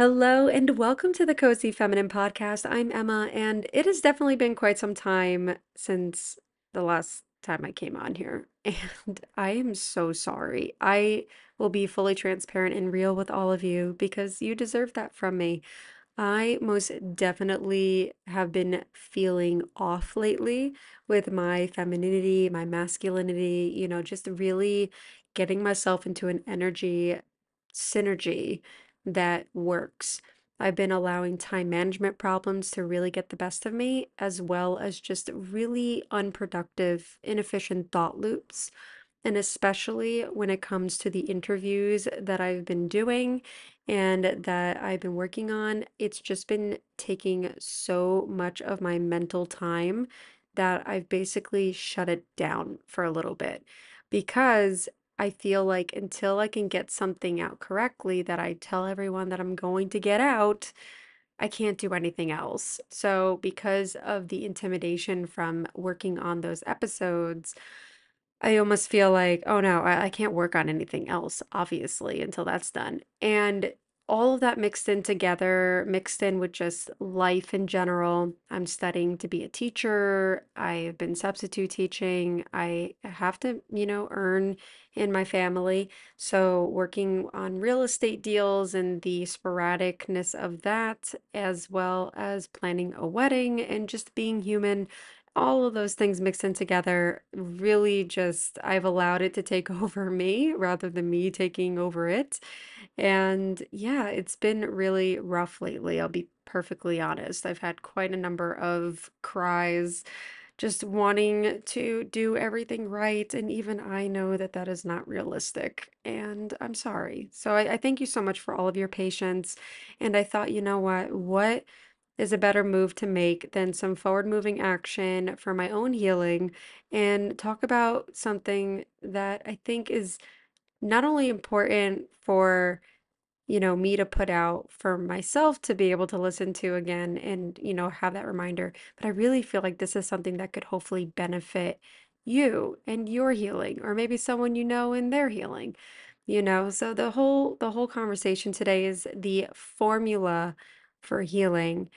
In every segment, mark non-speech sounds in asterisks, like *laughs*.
Hello and welcome to the Cozy Feminine Podcast. I'm Emma, and it has definitely been quite some time since the last time I came on here. *laughs* And I am so sorry. I will be fully transparent and real with all of you because you deserve that from me. I most definitely have been feeling off lately with my femininity, my masculinity, you know, just really getting myself into an energy synergy that works. I've been allowing time management problems to really get the best of me, as well as just really unproductive, inefficient thought loops. And especially when it comes to the interviews that I've been doing and that I've been working on, it's just been taking so much of my mental time that I've basically shut it down for a little bit because I feel like until I can get something out correctly that I tell everyone that I'm going to get out, I can't do anything else. So, because of the intimidation from working on those episodes, I almost feel like, oh no, I, I can't work on anything else, obviously, until that's done. And all of that mixed in together, mixed in with just life in general. I'm studying to be a teacher. I've been substitute teaching. I have to, you know, earn in my family. So, working on real estate deals and the sporadicness of that, as well as planning a wedding and just being human all of those things mixed in together really just I've allowed it to take *laughs* over me rather than me taking over it. And yeah, it's been really rough lately. I'll be perfectly honest. I've had quite a number of cries just wanting to do everything right. And even I know that that is not realistic. And I'm sorry. So I, I thank you so much for all of your patience. And I thought, you know what? What is a better move to make than some forward moving action for my own healing and talk about something that I think is not only important for you know me to put out for myself to be able to listen to again and you know have that reminder but I really feel like this is something that could hopefully benefit you and your healing or maybe someone you know in their healing you know? So the whole the whole conversation today is the formula for healing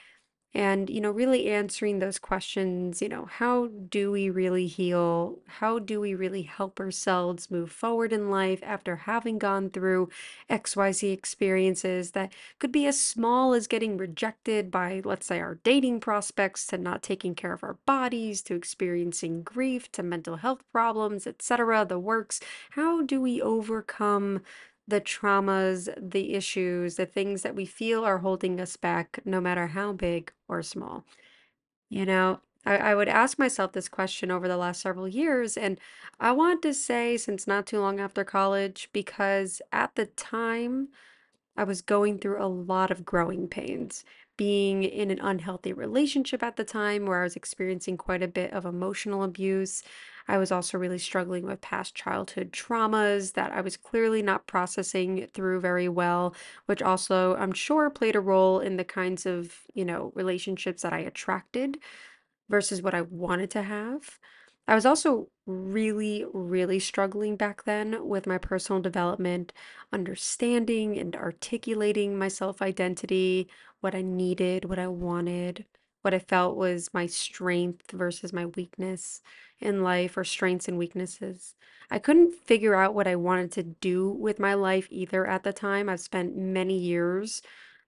and, you know, really answering those questions, you know, how do we really heal? How do we really help ourselves move forward in life after having gone through XYZ experiences that could be as small as getting rejected by, let's say, our dating prospects, to not taking care of our bodies, to experiencing grief, to mental health problems, etc., the works. How do we overcome the traumas, the issues, the things that we feel are holding us back, no matter how big or small. You know, I, I would ask myself this question over the last several years, and I want to say since not too long after college, because at the time, I was going through a lot of growing pains. Being in an unhealthy relationship at the time where I was experiencing quite a bit of emotional abuse. I was also really struggling with past childhood traumas that I was clearly not processing through very well, which also I'm sure played a role in the kinds of, you know, relationships that I attracted versus what I wanted to have. I was also really, really struggling back then with my personal development, understanding and articulating my self identity, what I needed, what I wanted, what I felt was my strength versus my weakness in life, or strengths and weaknesses. I couldn't figure out what I wanted to do with my life either at the time. I've spent many years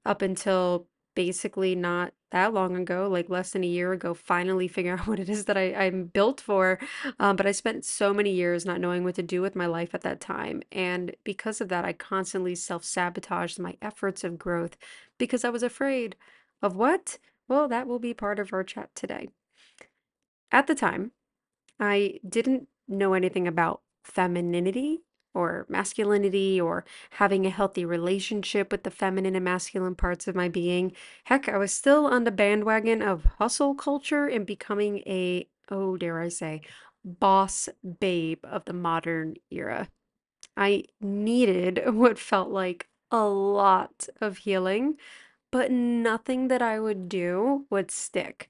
up until basically not that long ago, like less than a year ago, finally figuring *laughs* out what it is that I, I'm built for. Um, but I spent so many years not knowing what to do with my life at that time. And because of that, I constantly self sabotaged my efforts of growth because I was afraid of what? Well, that will be part of our chat today. At the time, I didn't know anything about femininity or masculinity or having a healthy relationship with the feminine and masculine parts of my being. Heck, I was still on the bandwagon of hustle culture and becoming a, oh, dare I say, boss babe of the modern era. I needed *laughs* what felt like a lot of healing, but nothing that I would do would stick.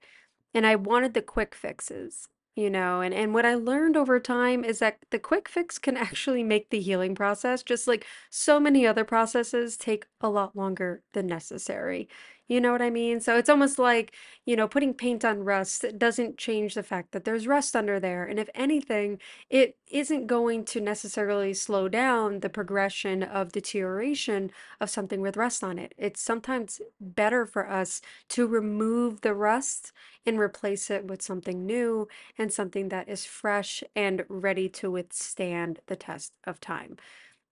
And I wanted the quick fixes. you know, and and what I learned over time is that the quick fix can *laughs* actually make the healing process, just like so many other processes, take a lot longer than necessary. You know what I mean? So it's almost like, you know, putting paint on rust doesn't change the fact that there's rust under there. And if anything, it isn't going to necessarily slow down the progression of deterioration of something with rust on it. It's sometimes better for us to remove the rust and replace it with something new and something that is fresh and ready to withstand the test of time.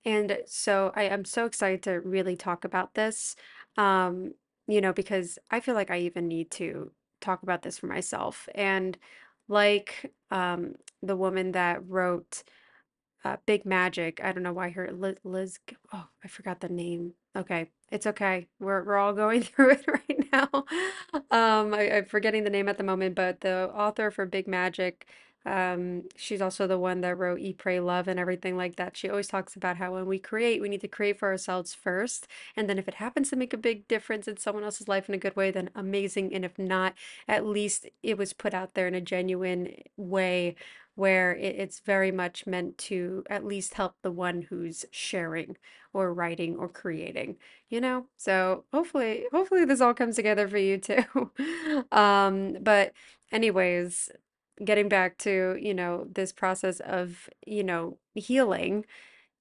And so I am so excited to really talk about this, um, you know, because I feel like I even need to talk about this for myself. And like um, the woman that wrote uh, Big Magic. I don't know why her Liz, Liz. Oh, I forgot the name. Okay, it's okay. We're we're all going *laughs* through it right now. Um, I, I'm forgetting the name at the moment, but the author for Big Magic, um, she's also the one that wrote Eat, Pray, Love, and everything like that. She always talks about how when we create, we need to create for ourselves first, and then if it happens to make a big difference in someone else's life in a good way, then amazing. And if not, at least it was put out there in a genuine way where it, it's very much meant to at least help the one who's sharing or writing or creating, you know? So hopefully, hopefully this all comes together for you too. *laughs* Um, but anyways, getting back to, you know, this process of, you know, healing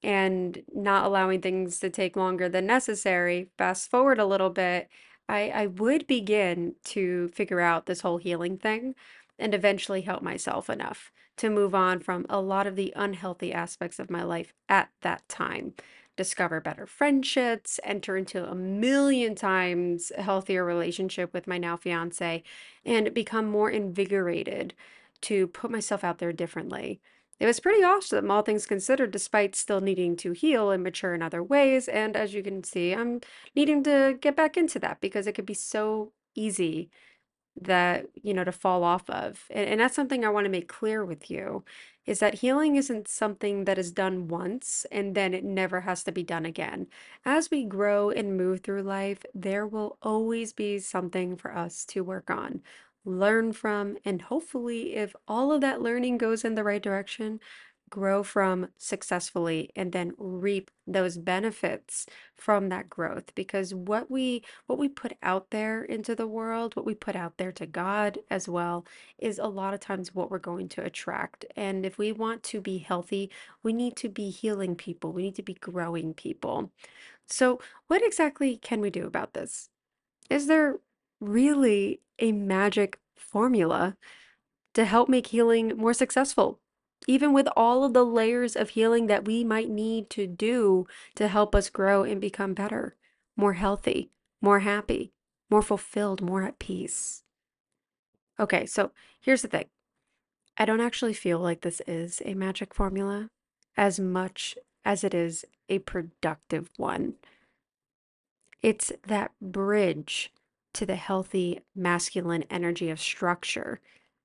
and not allowing things to take longer than necessary, fast forward a little bit, I, I would begin to figure out this whole healing thing and eventually help myself enough to move on from a lot of the unhealthy aspects of my life at that time. Discover better friendships, enter into a million times healthier relationship with my now fiance, and become more invigorated to put myself out there differently. It was pretty awesome, all things considered, despite still needing to heal and mature in other ways. And as you can see, I'm needing to get back into that because it could be so easy that, you know, to fall off of. And, and that's something I want to make clear with you is that healing isn't something that is done once and then it never has to be done again. As we grow and move through life, there will always be something for us to work on, learn from, and hopefully, if all of that learning goes in the right direction, grow from successfully and then reap those benefits from that growth. Because what we what we put out there into the world what we put out there to God as well is a lot of times what we're going to attract. And if we want to be healthy we need to be healing people. We need to be growing people. So what exactly can we do about this? Is there really a magic formula to help make healing more successful even with all of the layers of healing that we might need to do to help us grow and become better, more healthy, more happy, more fulfilled, more at peace. Okay, so here's the thing I don't actually feel like this is a magic formula as much as it is a productive one. It's that bridge to the healthy masculine energy of structure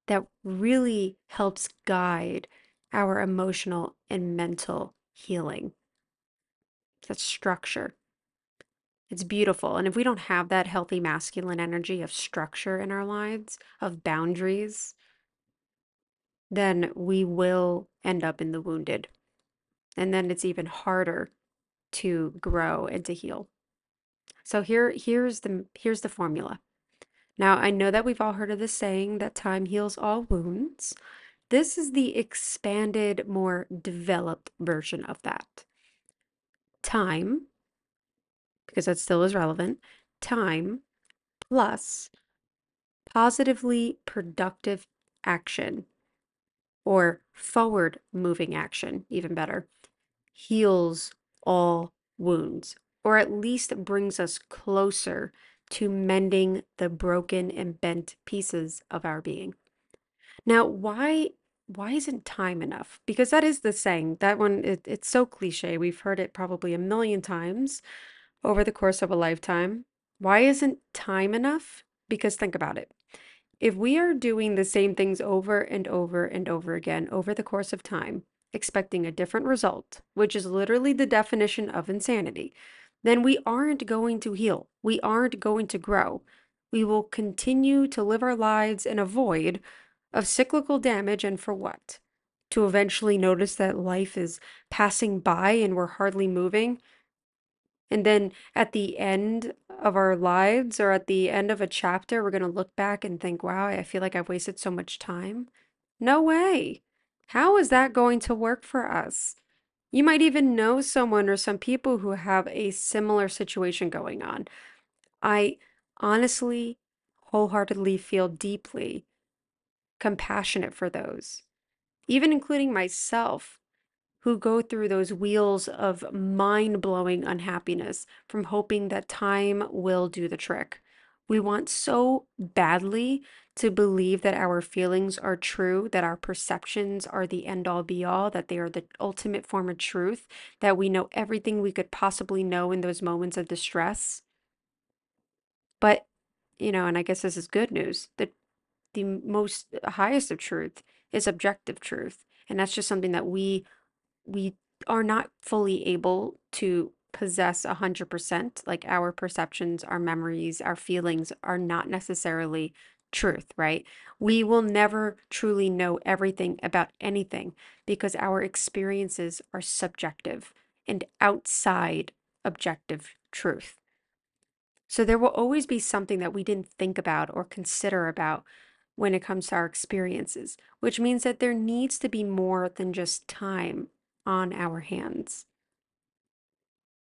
that really helps guide our emotional and mental healing. That structure. It's beautiful. And if we don't have that healthy masculine energy of structure in our lives, of boundaries, then we will end up in the wounded. And then it's even harder to grow and to heal. So here here's the here's the formula. Now, I know that we've all heard of the saying that time heals all wounds. This is the expanded, more developed version of that. Time, because that still is relevant, time plus positively productive action or forward moving action, even better, heals all wounds, or at least brings us closer to mending the broken and bent pieces of our being. Now, why why isn't time enough? Because that is the saying. That one it, it's so cliche. We've heard it probably a million times over the course of a lifetime. Why isn't time enough? Because think about it. If we are doing the same things over and over and over again over the course of time, expecting a different result, which is literally the definition of insanity, then we aren't going to heal. We aren't going to grow. We will continue to live our lives in a void of cyclical damage, and for what? To eventually notice that life is passing by and we're hardly moving? And then at the end of our lives or at the end of a chapter, we're going to look back and think, wow, I feel like I've wasted so much time. No way. How is that going to work for us? You might even know someone or some people who have a similar situation going on. I honestly, wholeheartedly feel deeply compassionate for those, even including myself, who go through those wheels of mind blowing unhappiness from hoping that time will do the trick. We want so badly to believe that our feelings are true, that our perceptions are the end all be all, that they are the ultimate form of truth, that we know everything we could possibly know in those moments of distress. But, you know, and I guess this is good news. that the most highest of truth is objective truth. And that's just something that we we are not fully able to possess 100%. Like our perceptions, our memories, our feelings are not necessarily truth, right? We will never truly know everything about anything because our experiences are subjective and outside objective truth. So there will always be something that we didn't think about or consider about when it comes to our experiences, which means that there needs to be more than just time on our hands.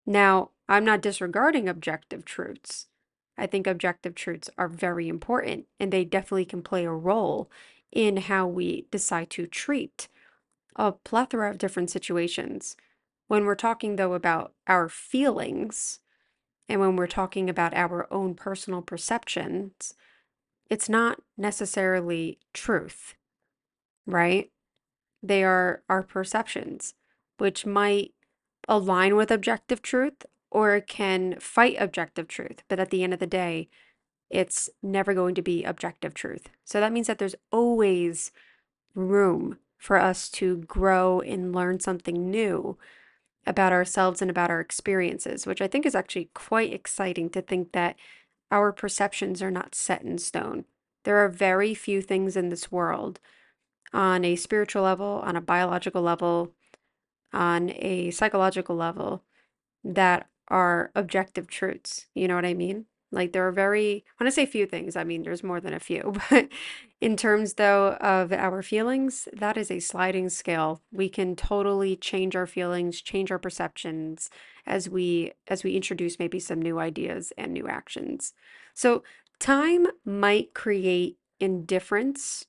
Now, I'm not disregarding objective truths. I think objective truths are very important and they definitely can play a role in how we decide to treat a plethora of different situations. When we're talking, though, about our feelings and when we're talking about our own personal perceptions, it's not necessarily truth, right? They are our perceptions, which might align with objective truth or can fight objective truth. But at the end of the day, it's never going to be objective truth. So that means that there's always room for us to grow and learn something new about ourselves and about our experiences, which I think is actually quite exciting to think that our perceptions are not set in stone. There are very few things in this world on a spiritual level, on a biological level, on a psychological level that are objective truths. You know what I mean? Like there are very, when I say few things, I mean there's more than a few. *laughs* But in terms though of our feelings, that is a sliding scale. We can totally change our feelings, change our perceptions as we as we introduce maybe some new ideas and new actions. So time might create indifference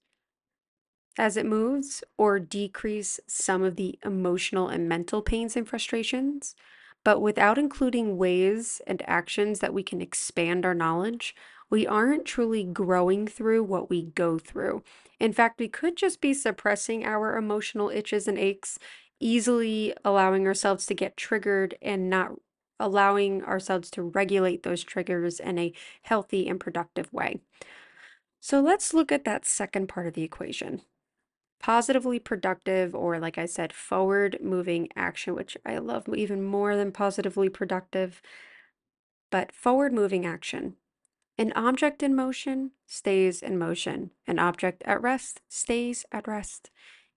as it moves or decrease some of the emotional and mental pains and frustrations. But without including ways and actions that we can expand our knowledge, we aren't truly growing through what we go through. In fact, we could just be suppressing our emotional itches and aches, easily allowing ourselves to get triggered and not allowing ourselves to regulate those triggers in a healthy and productive way. So let's look at that second part of the equation positively productive or like I said forward moving action which I love even more than positively productive but forward moving action. An object in motion stays in motion. An object at rest stays at rest.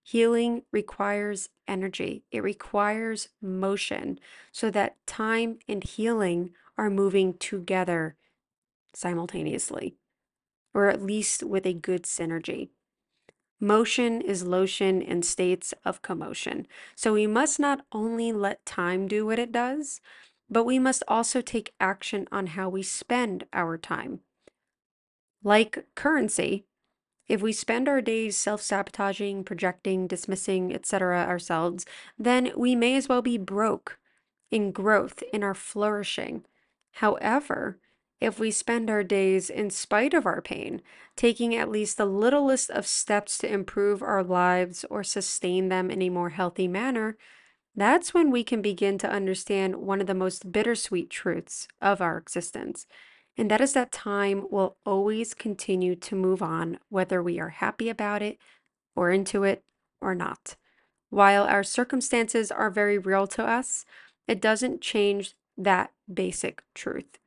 Healing requires energy. It requires motion so that time and healing are moving together simultaneously or at least with a good synergy Motion is lotion in states of commotion. So we must not only let time do what it does, but we must also take action on how we spend our time. Like currency, if we spend our days self sabotaging, projecting, dismissing, etc., ourselves, then we may as well be broke in growth, in our flourishing. However, if we spend our days in spite of our pain, taking at least the littlest of steps to improve our lives or sustain them in a more healthy manner, that's when we can begin to understand one of the most bittersweet truths of our existence. And that is that time will always continue to move on, whether we are happy about it or into it or not. While our circumstances are very real to us, it doesn't change that basic truth.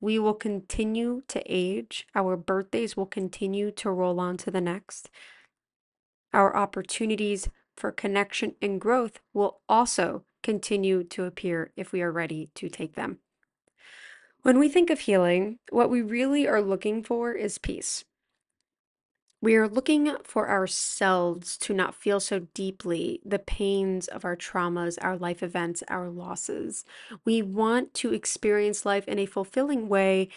We will continue to age. Our birthdays will continue to roll on to the next. our opportunities for connection and growth will also continue to appear if we are ready to take them. When we think of healing, what we really are looking for is peace. We are looking for ourselves to not feel so deeply the pains of our traumas, our life events, our losses. We want to experience life in a fulfilling way.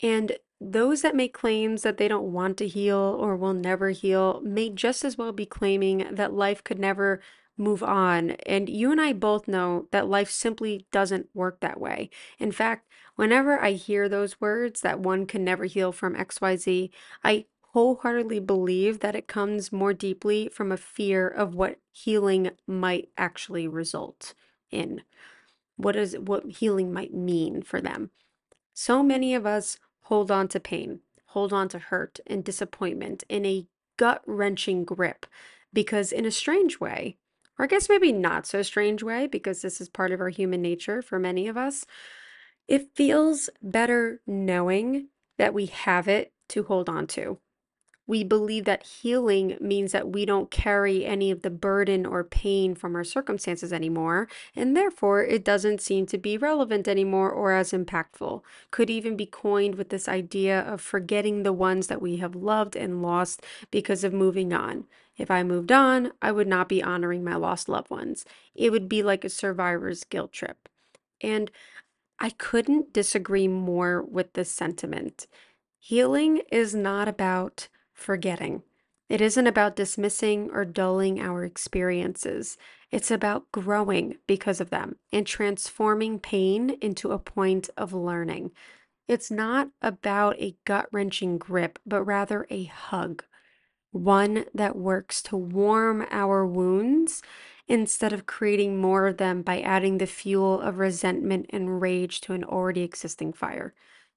And those that make claims that they don't want to heal or will never heal may just as well be claiming that life could never move on. And you and I both know that life simply doesn't work that way. In fact, whenever I hear those words that one can never heal from XYZ, I wholeheartedly believe that it comes more deeply from a fear of what healing might actually result in. What is what healing might mean for them. So many of us hold on to pain, hold on to hurt and disappointment in a gut-wrenching grip because in a strange way, or I guess maybe not so strange way because this is part of our human nature for many of us, it feels better knowing that we have it to hold on to we believe that healing means that we don't carry any of the burden or pain from our circumstances anymore, and therefore it doesn't seem to be relevant anymore or as impactful. Could even be coined with this idea of forgetting the ones that we have loved and lost because of moving on. If I moved on, I would not be honoring my lost loved ones. It would be like a survivor's guilt trip. And I couldn't disagree more with this sentiment. Healing is not about forgetting. It isn't about dismissing or dulling our experiences. It's about growing because of them and transforming pain into a point of learning. It's not about a gut wrenching grip, but rather a hug, one that works to warm our wounds instead of creating more of them by adding the fuel of resentment and rage to an already existing fire.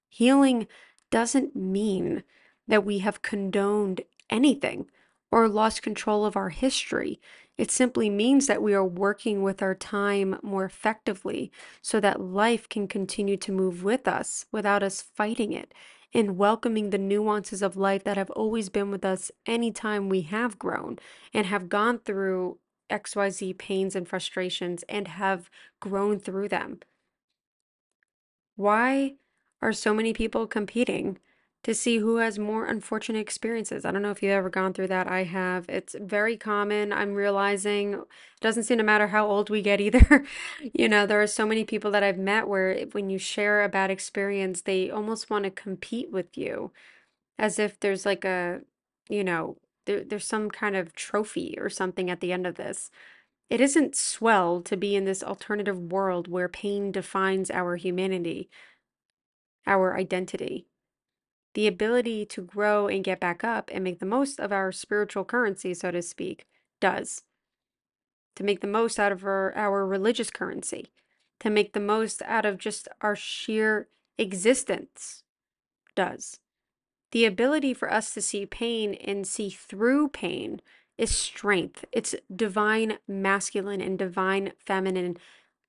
Healing doesn't mean that we have condoned anything or lost control of our history. It simply means that we are working with our time more effectively so that life can continue to move with us without us fighting it and welcoming the nuances of life that have always been with us anytime we have grown and have gone through XYZ pains and frustrations and have grown through them. Why are so many people competing to see who has more unfortunate experiences. I don't know if you've ever gone through that. I have. It's very common. I'm realizing it doesn't seem to matter how old we get either. *laughs* you know, there are so many people that I've met where when you share a bad experience, they almost want to compete with you as if there's like a, you know, there, there's some kind of trophy or something at the end of this. It isn't swell to be in this alternative world where pain defines our humanity, our identity the ability to grow and get back up and make the most of our spiritual currency, so to speak, does. To make the most out of our, our religious currency, to make the most out of just our sheer existence does. The ability for us to see pain and see through pain is strength. It's divine masculine and divine feminine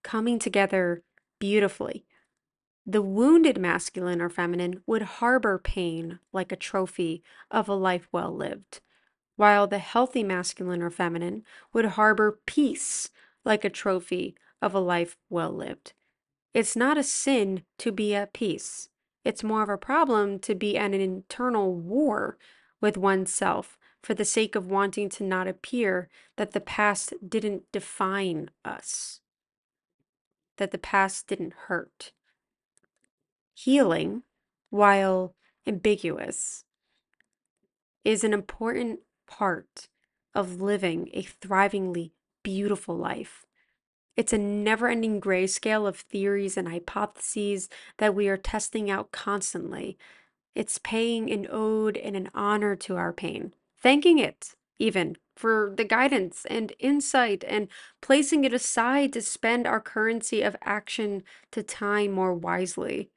coming together beautifully. The wounded masculine or feminine would harbor pain like a trophy of a life well lived, while the healthy masculine or feminine would harbor peace like a trophy of a life well lived. It's not a sin to be at peace. It's more of a problem to be at an internal war with oneself for the sake of wanting to not appear that the past didn't define us, that the past didn't hurt healing, while ambiguous, is an important part of living a thrivingly beautiful life. It's a never ending grayscale of theories and hypotheses that we are testing out constantly. It's paying an ode and an honor to our pain, thanking it even for the guidance and insight, and placing it aside to spend our currency of action to time more wisely.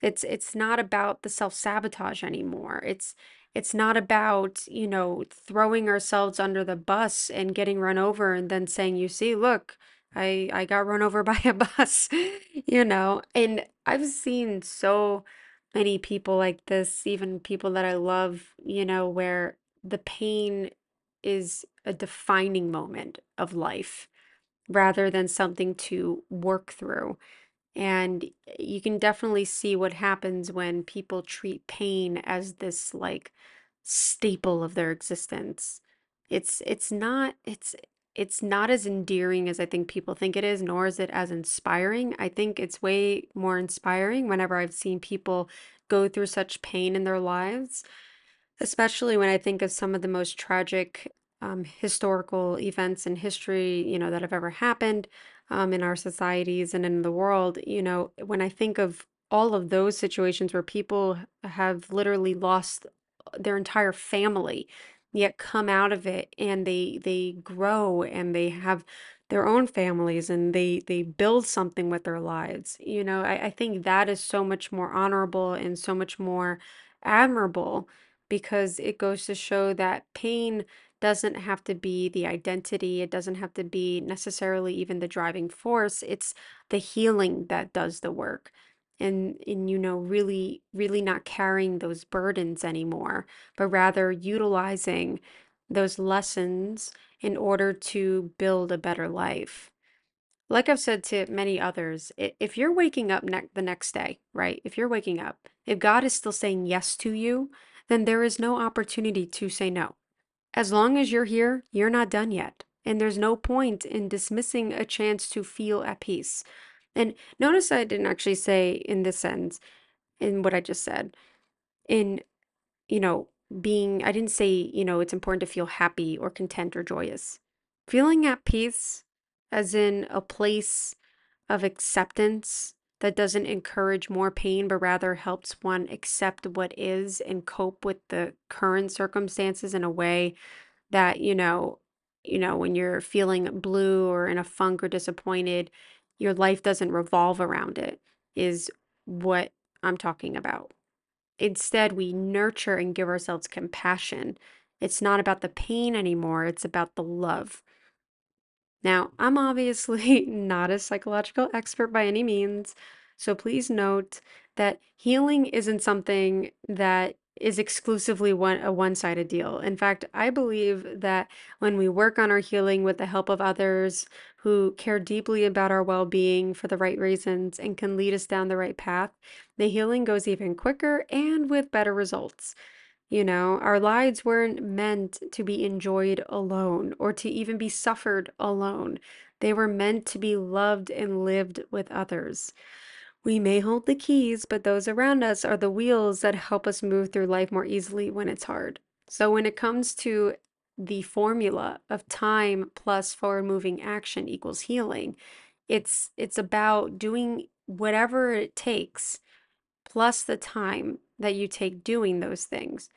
It's it's not about the self-sabotage anymore. It's it's not about, you know, throwing ourselves under the bus and getting run over and then saying, "You see, look, I I got run over *laughs* by a bus." You know, and I've seen so many people like this, even people that I love, you know, where the pain is a defining moment of life rather than something to work through. And you can definitely see what happens when people treat pain as this like staple of their existence. It's it's not it's it's not as endearing as I think people think it is, nor is it as inspiring. I think it's way more inspiring whenever I've seen people go through such pain in their lives Especially when I think of some of the most tragic um, historical events in history, you know, that have ever happened um, in our societies and in the world, you know, when I think of all of those situations where people have literally lost their entire family, yet come out of it and they they grow and they have their own families and they they build something with their lives. You know, I, I think that is so much more honorable and so much more admirable because it goes to show that pain doesn't have to be the identity. It doesn't have to be necessarily even the driving force. It's the healing that does the work. And, and you know, really, really not carrying those burdens anymore, but rather utilizing those lessons in order to build a better life. Like I've said to many others, if you're waking up ne the next day, right? If you're waking up, if God is still saying yes to you, then there is no opportunity to say no. As long as you're here, you're not done yet. And there's no point in dismissing a chance to feel at peace. And notice I didn't actually say in this sense, in what I just said, in, you know, being, I didn't say, you know, it's important to feel happy or content or joyous. Feeling at peace, as in a place of acceptance that doesn't encourage more pain, but rather helps one accept what is and cope with the current circumstances in a way that, you know, you know, when you're feeling blue or in a funk or disappointed, your life doesn't revolve around it, is what I'm talking about. Instead, we nurture and give ourselves compassion. It's not about the pain anymore, it's about the love. Now, I'm obviously *laughs* not a psychological expert by any means, so please note that healing isn't something that is exclusively one a one-sided deal. In fact, I believe that when we work on our healing with the help of others who care deeply about our well-being for the right reasons and can lead us down the right path, the healing goes even quicker and with better results. You know, our lives weren't meant to be enjoyed alone or to even be suffered alone. They were meant to be loved and lived with others. We may hold the keys, but those around us are the wheels that help us move through life more easily when it's hard. So when it comes to the formula of time plus forward moving action equals healing, it's it's about doing whatever it takes plus the time that you take doing those things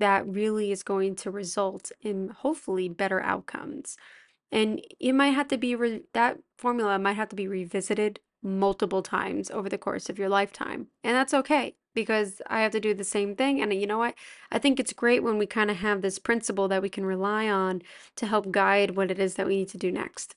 that really is going to result in hopefully better outcomes. And it might have to be re- that formula might have to be revisited multiple times over the course of your lifetime. And that's okay because I have to do the same thing. And uh, you know what? I think it's great when we kind of have this principle that we can rely on to help guide what it is that we need to do next.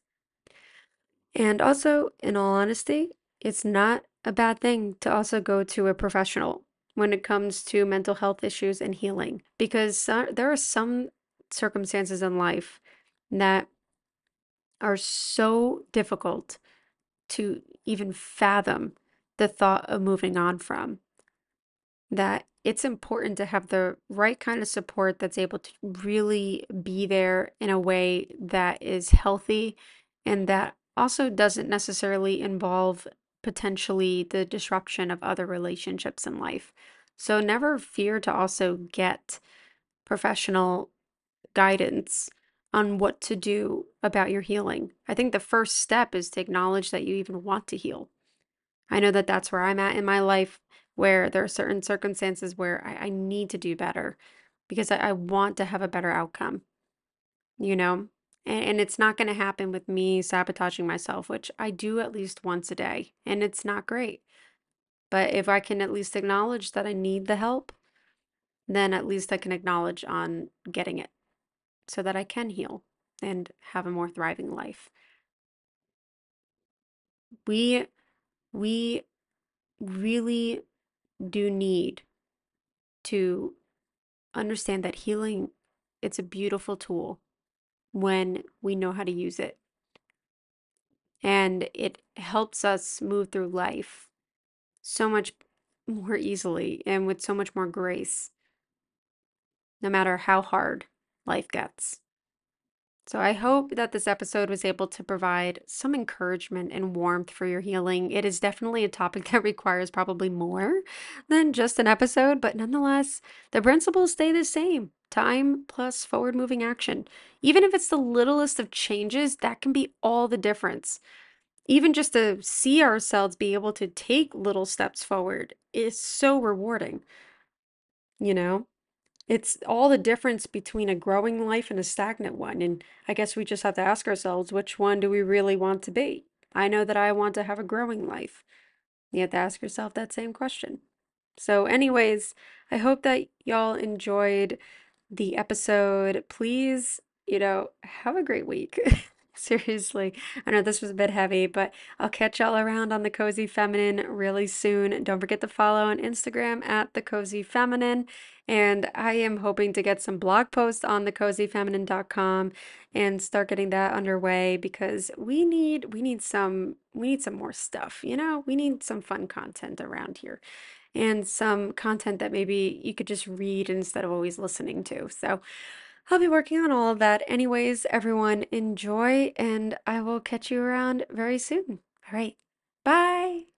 And also, in all honesty, it's not a bad thing to also go to a professional when it comes to mental health issues and healing because there are some circumstances in life that are so difficult to even fathom the thought of moving on from that it's important to have the right kind of support that's able to really be there in a way that is healthy and that also doesn't necessarily involve potentially the disruption of other relationships in life. So never fear to also get professional guidance on what to do about your healing. I think the first step is to acknowledge that you even want to heal. I know that that's where I'm at in my life, where there are certain circumstances where I, I need to do better because I, I, want to have a better outcome, you know? And, it's not going to happen with me sabotaging myself, which I do at least once a day, and it's not great. But if I can at least acknowledge that I need the help, then at least I can acknowledge on getting it so that I can heal and have a more thriving life. We we really do need to understand that healing it's a beautiful tool when we know how to use it. And it helps us move through life so much more easily and with so much more grace, no matter how hard life gets. So I hope that this episode was able to provide some encouragement and warmth for your healing. It is definitely a topic *laughs* that requires probably more than just an episode, but nonetheless, the principles stay the same. Time plus forward moving action. Even if it's the littlest of changes, that can be all the difference. Even just to see ourselves be able to take little steps forward is so rewarding, you know? It's all the difference between a growing life and a stagnant one. And I guess we just have to ask ourselves, which one do we really want to be? I know that I want to have a growing life. You have to ask yourself that same question. So, anyways, I hope that y'all enjoyed the episode. Please, you know, have a great week. *laughs* *laughs* Seriously, I know this was a bit heavy, but I'll catch y'all around on the Cozy Feminine really soon. Don't forget to follow on Instagram at the Cozy Feminine. And I am hoping to get some blog posts on thecozyfeminine.com and start getting that underway because we need we need some we need some more stuff, you know? We need some fun content around here and some content that maybe you could just read instead of always listening to. So I'll be working on all of that. Anyways, everyone enjoy, and I will catch you around very soon. All right. Bye.